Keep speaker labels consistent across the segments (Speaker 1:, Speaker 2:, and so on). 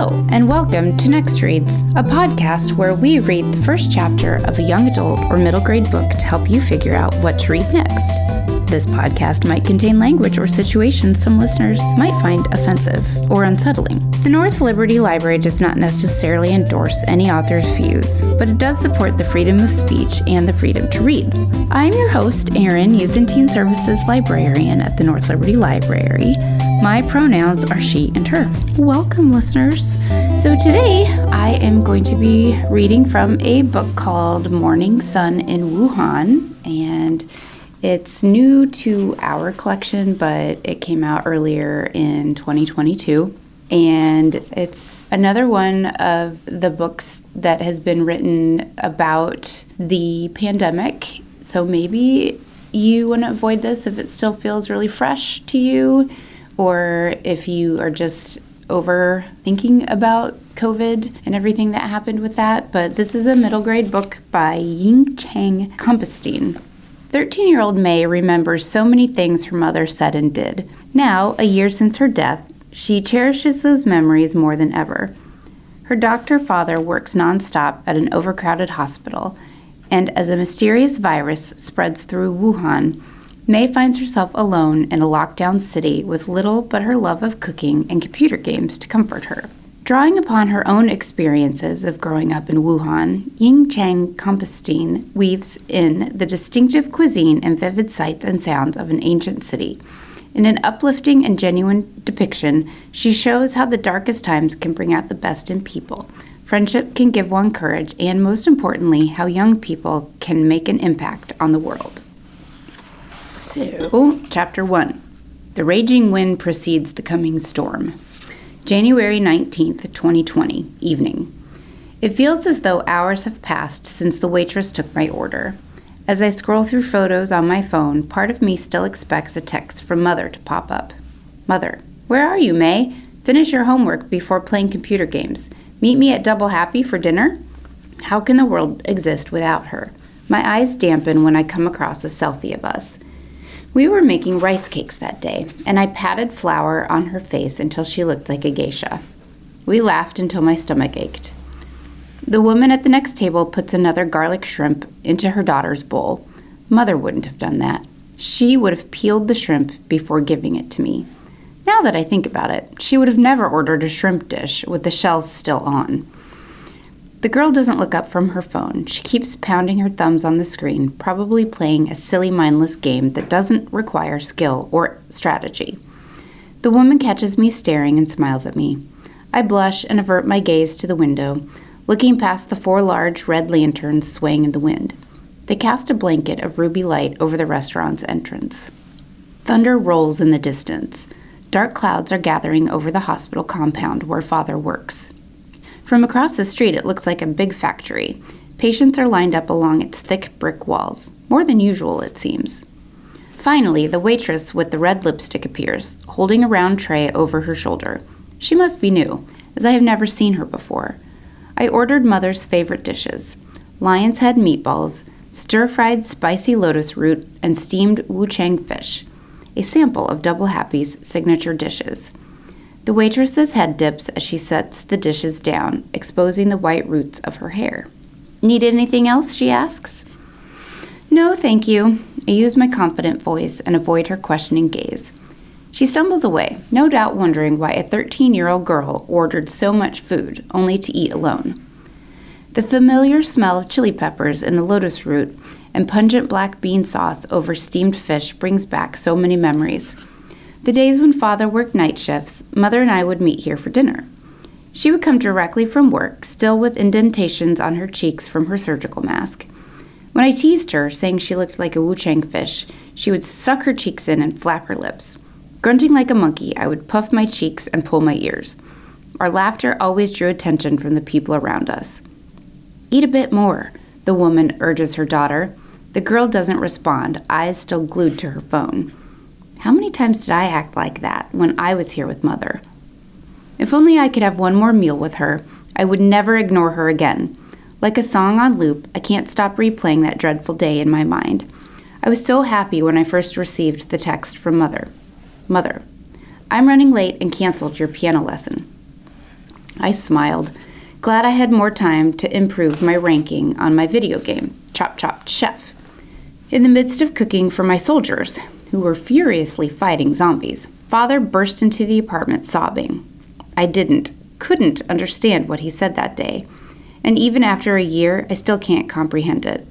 Speaker 1: Hello, and welcome to Next Reads, a podcast where we read the first chapter of a young adult or middle grade book to help you figure out what to read next. This podcast might contain language or situations some listeners might find offensive or unsettling. The North Liberty Library does not necessarily endorse any author's views, but it does support the freedom of speech and the freedom to read. I'm your host, Erin, Youth and Teen Services Librarian at the North Liberty Library. My pronouns are she and her. Welcome, listeners. So, today I am going to be reading from a book called Morning Sun in Wuhan, and it's new to our collection, but it came out earlier in 2022. And it's another one of the books that has been written about the pandemic. So maybe you want to avoid this if it still feels really fresh to you or if you are just overthinking about COVID and everything that happened with that. But this is a middle grade book by Ying Chang Compestine. 13 year old May remembers so many things her mother said and did. Now, a year since her death, she cherishes those memories more than ever. Her doctor father works nonstop at an overcrowded hospital, and as a mysterious virus spreads through Wuhan, May finds herself alone in a lockdown city with little but her love of cooking and computer games to comfort her. Drawing upon her own experiences of growing up in Wuhan, Ying Chang Compestine weaves in the distinctive cuisine and vivid sights and sounds of an ancient city. In an uplifting and genuine depiction, she shows how the darkest times can bring out the best in people. Friendship can give one courage, and most importantly, how young people can make an impact on the world. So, oh, Chapter 1 The Raging Wind Precedes the Coming Storm. January 19th, 2020, evening. It feels as though hours have passed since the waitress took my order. As I scroll through photos on my phone, part of me still expects a text from Mother to pop up. Mother, where are you, May? Finish your homework before playing computer games. Meet me at Double Happy for dinner? How can the world exist without her? My eyes dampen when I come across a selfie of us. We were making rice cakes that day, and I patted flour on her face until she looked like a geisha. We laughed until my stomach ached. The woman at the next table puts another garlic shrimp into her daughter's bowl. Mother wouldn't have done that. She would have peeled the shrimp before giving it to me. Now that I think about it, she would have never ordered a shrimp dish with the shells still on. The girl doesn't look up from her phone. She keeps pounding her thumbs on the screen, probably playing a silly, mindless game that doesn't require skill or strategy. The woman catches me staring and smiles at me. I blush and avert my gaze to the window, looking past the four large red lanterns swaying in the wind. They cast a blanket of ruby light over the restaurant's entrance. Thunder rolls in the distance. Dark clouds are gathering over the hospital compound where father works. From across the street, it looks like a big factory. Patients are lined up along its thick brick walls, more than usual, it seems. Finally, the waitress with the red lipstick appears, holding a round tray over her shoulder. She must be new, as I have never seen her before. I ordered Mother's favorite dishes lion's head meatballs, stir fried spicy lotus root, and steamed wuchang fish, a sample of Double Happy's signature dishes. The waitress's head dips as she sets the dishes down, exposing the white roots of her hair. Need anything else? she asks. No, thank you. I use my confident voice and avoid her questioning gaze. She stumbles away, no doubt wondering why a 13 year old girl ordered so much food, only to eat alone. The familiar smell of chili peppers in the lotus root and pungent black bean sauce over steamed fish brings back so many memories. The days when father worked night shifts, mother and I would meet here for dinner. She would come directly from work, still with indentations on her cheeks from her surgical mask. When I teased her, saying she looked like a wuchang fish, she would suck her cheeks in and flap her lips. Grunting like a monkey, I would puff my cheeks and pull my ears. Our laughter always drew attention from the people around us. Eat a bit more, the woman urges her daughter. The girl doesn't respond, eyes still glued to her phone. How many times did I act like that when I was here with Mother? If only I could have one more meal with her, I would never ignore her again. Like a song on loop, I can't stop replaying that dreadful day in my mind. I was so happy when I first received the text from Mother. Mother, I'm running late and canceled your piano lesson. I smiled, glad I had more time to improve my ranking on my video game, Chop Chop Chef. In the midst of cooking for my soldiers, who were furiously fighting zombies, father burst into the apartment sobbing. I didn't, couldn't understand what he said that day, and even after a year, I still can't comprehend it.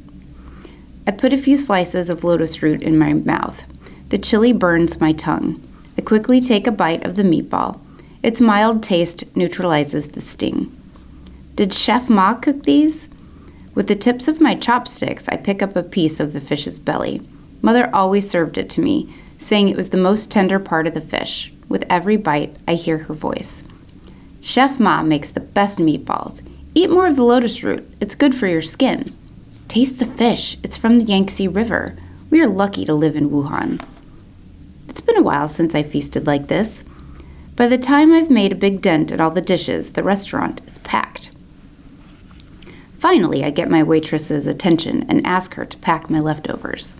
Speaker 1: I put a few slices of lotus root in my mouth. The chili burns my tongue. I quickly take a bite of the meatball. Its mild taste neutralizes the sting. Did Chef Ma cook these? With the tips of my chopsticks, I pick up a piece of the fish's belly. Mother always served it to me, saying it was the most tender part of the fish. With every bite, I hear her voice. Chef Ma makes the best meatballs. Eat more of the lotus root, it's good for your skin. Taste the fish, it's from the Yangtze River. We are lucky to live in Wuhan. It's been a while since I feasted like this. By the time I've made a big dent in all the dishes, the restaurant is packed. Finally, I get my waitress's attention and ask her to pack my leftovers.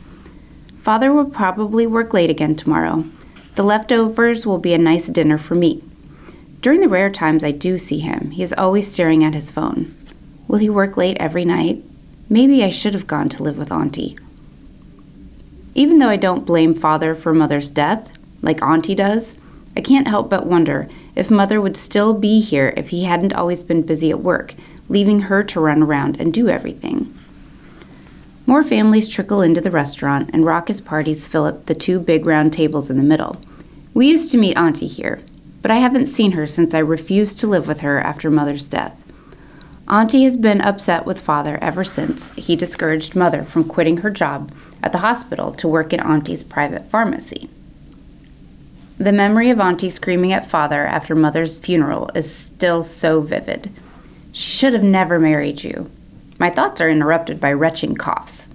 Speaker 1: Father will probably work late again tomorrow. The leftovers will be a nice dinner for me. During the rare times I do see him, he is always staring at his phone. Will he work late every night? Maybe I should have gone to live with Auntie. Even though I don't blame Father for Mother's death, like Auntie does, I can't help but wonder if Mother would still be here if he hadn't always been busy at work, leaving her to run around and do everything. More families trickle into the restaurant, and raucous parties fill up the two big round tables in the middle. We used to meet Auntie here, but I haven't seen her since I refused to live with her after Mother's death. Auntie has been upset with Father ever since he discouraged Mother from quitting her job at the hospital to work in Auntie's private pharmacy. The memory of Auntie screaming at Father after Mother's funeral is still so vivid. She should have never married you. My thoughts are interrupted by retching coughs.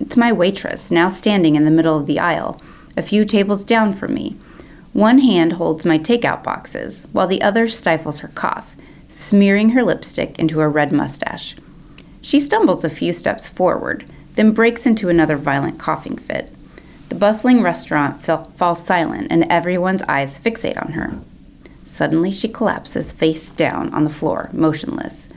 Speaker 1: It's my waitress, now standing in the middle of the aisle, a few tables down from me. One hand holds my takeout boxes, while the other stifles her cough, smearing her lipstick into her red mustache. She stumbles a few steps forward, then breaks into another violent coughing fit. The bustling restaurant falls silent, and everyone's eyes fixate on her. Suddenly, she collapses face down on the floor, motionless.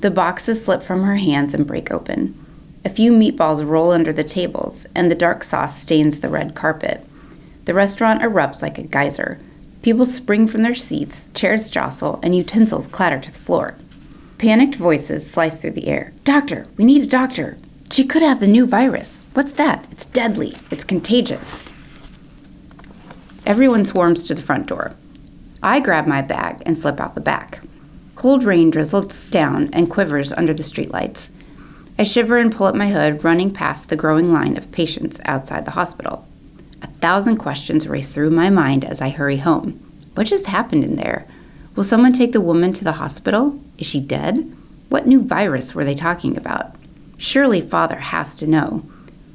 Speaker 1: The boxes slip from her hands and break open. A few meatballs roll under the tables, and the dark sauce stains the red carpet. The restaurant erupts like a geyser. People spring from their seats, chairs jostle, and utensils clatter to the floor. Panicked voices slice through the air. Doctor, we need a doctor. She could have the new virus. What's that? It's deadly. It's contagious. Everyone swarms to the front door. I grab my bag and slip out the back. Cold rain drizzles down and quivers under the streetlights. I shiver and pull up my hood, running past the growing line of patients outside the hospital. A thousand questions race through my mind as I hurry home. What just happened in there? Will someone take the woman to the hospital? Is she dead? What new virus were they talking about? Surely father has to know.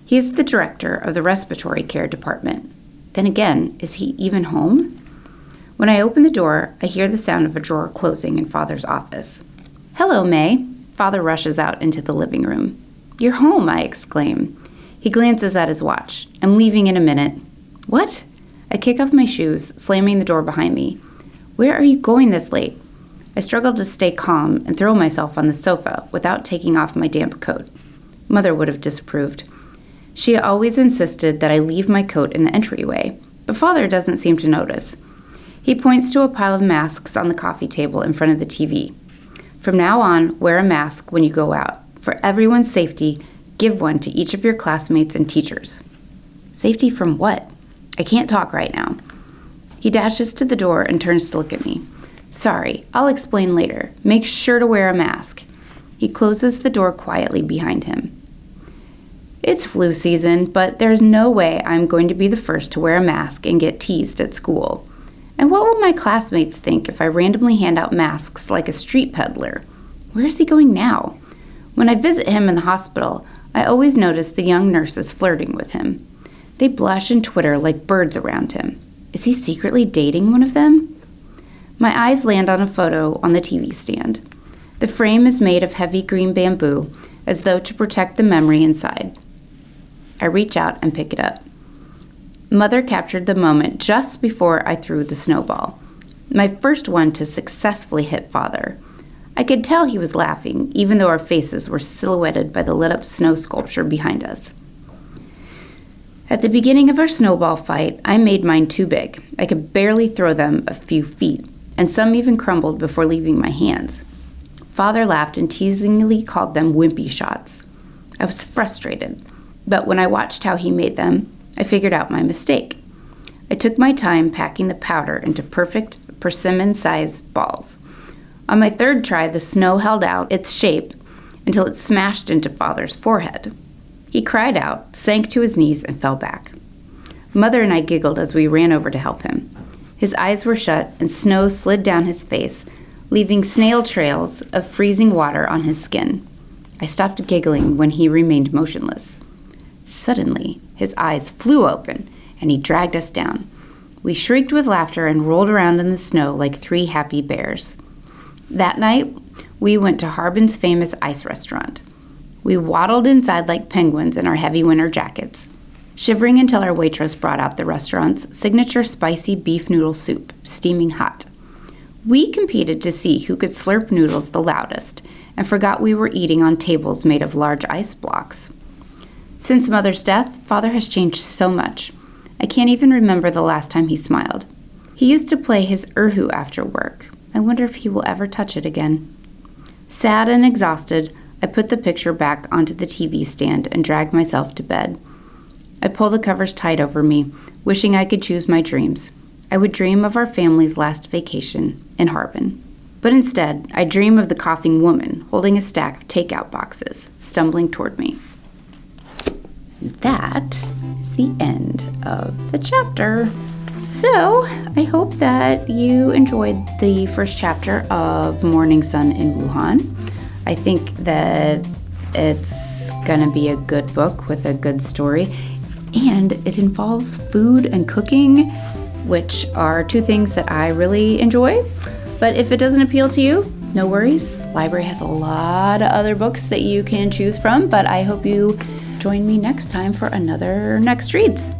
Speaker 1: He is the director of the respiratory care department. Then again, is he even home? When I open the door, I hear the sound of a drawer closing in Father's office. Hello, May. Father rushes out into the living room. You're home, I exclaim. He glances at his watch. I'm leaving in a minute. What? I kick off my shoes, slamming the door behind me. Where are you going this late? I struggle to stay calm and throw myself on the sofa without taking off my damp coat. Mother would have disapproved. She always insisted that I leave my coat in the entryway, but Father doesn't seem to notice. He points to a pile of masks on the coffee table in front of the TV. From now on, wear a mask when you go out. For everyone's safety, give one to each of your classmates and teachers. Safety from what? I can't talk right now. He dashes to the door and turns to look at me. Sorry, I'll explain later. Make sure to wear a mask. He closes the door quietly behind him. It's flu season, but there's no way I'm going to be the first to wear a mask and get teased at school. And what will my classmates think if I randomly hand out masks like a street peddler? Where is he going now? When I visit him in the hospital, I always notice the young nurses flirting with him. They blush and twitter like birds around him. Is he secretly dating one of them? My eyes land on a photo on the TV stand. The frame is made of heavy green bamboo, as though to protect the memory inside. I reach out and pick it up. Mother captured the moment just before I threw the snowball. my first one to successfully hit father. I could tell he was laughing, even though our faces were silhouetted by the lit up snow sculpture behind us. At the beginning of our snowball fight, I made mine too big. I could barely throw them a few feet, and some even crumbled before leaving my hands. Father laughed and teasingly called them wimpy shots. I was frustrated, but when I watched how he made them, I figured out my mistake. I took my time packing the powder into perfect persimmon sized balls. On my third try, the snow held out its shape until it smashed into Father's forehead. He cried out, sank to his knees, and fell back. Mother and I giggled as we ran over to help him. His eyes were shut, and snow slid down his face, leaving snail trails of freezing water on his skin. I stopped giggling when he remained motionless. Suddenly, his eyes flew open, and he dragged us down. We shrieked with laughter and rolled around in the snow like three happy bears. That night, we went to Harbin's famous ice restaurant. We waddled inside like penguins in our heavy winter jackets, shivering until our waitress brought out the restaurant's signature spicy beef noodle soup, steaming hot. We competed to see who could slurp noodles the loudest and forgot we were eating on tables made of large ice blocks. Since Mother's death, Father has changed so much. I can't even remember the last time he smiled. He used to play his erhu after work, I wonder if he will ever touch it again. Sad and exhausted, I put the picture back onto the TV stand and dragged myself to bed. I pull the covers tight over me, wishing I could choose my dreams. I would dream of our family's last vacation in Harbin. But instead, I dream of the coughing woman holding a stack of takeout boxes, stumbling toward me. That is the end of the chapter. So, I hope that you enjoyed the first chapter of Morning Sun in Wuhan. I think that it's going to be a good book with a good story, and it involves food and cooking, which are two things that I really enjoy. But if it doesn't appeal to you, no worries. Library has a lot of other books that you can choose from, but I hope you join me next time for another Next Reads.